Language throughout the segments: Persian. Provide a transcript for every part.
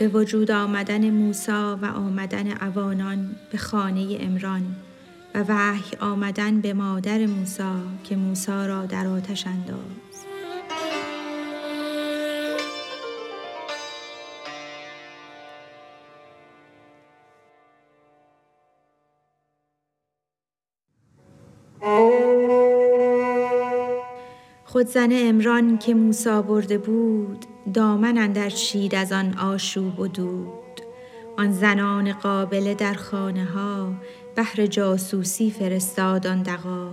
به وجود آمدن موسی و آمدن اوانان به خانه امران و وحی آمدن به مادر موسی که موسی را در آتش انداز خود زن امران که موسا برده بود دامن اندر چید از آن آشوب و دود. آن زنان قابله در خانه ها بهر جاسوسی فرستاد آن دغا.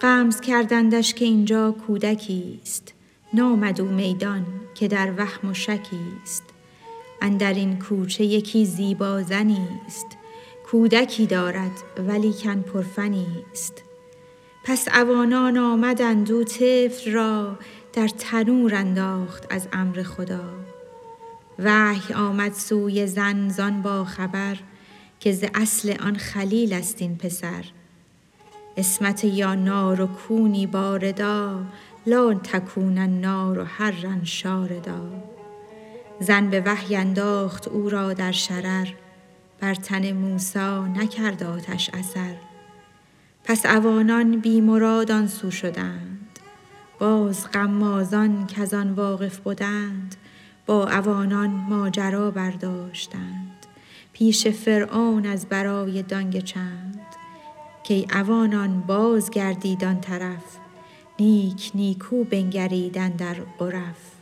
غمز کردندش که اینجا کودکی است. نامد او میدان که در وهم و شکی است. اندر این کوچه یکی زیبا زنی است. کودکی دارد ولیکن پرفنی است. پس اوانان آمدند او طفل را در تنور انداخت از امر خدا. وحی آمد سوی زن زان با خبر که ز اصل آن خلیل است این پسر. عصمت یا نار و کونی باردا لا تکون النار حرا شاردا زن به وحی انداخت او را در شرر بر تن موسی نکرد آتش اثر. پس اوانان بی مراد آن سو شدند. باز غمازان کز آن واقف بدند با اوانان ماجرا برداشتند. پیش فرعون از برای دانگ چند. کای اوانان باز گردید آن طرف نیک نیکو بنگرید اندر غرف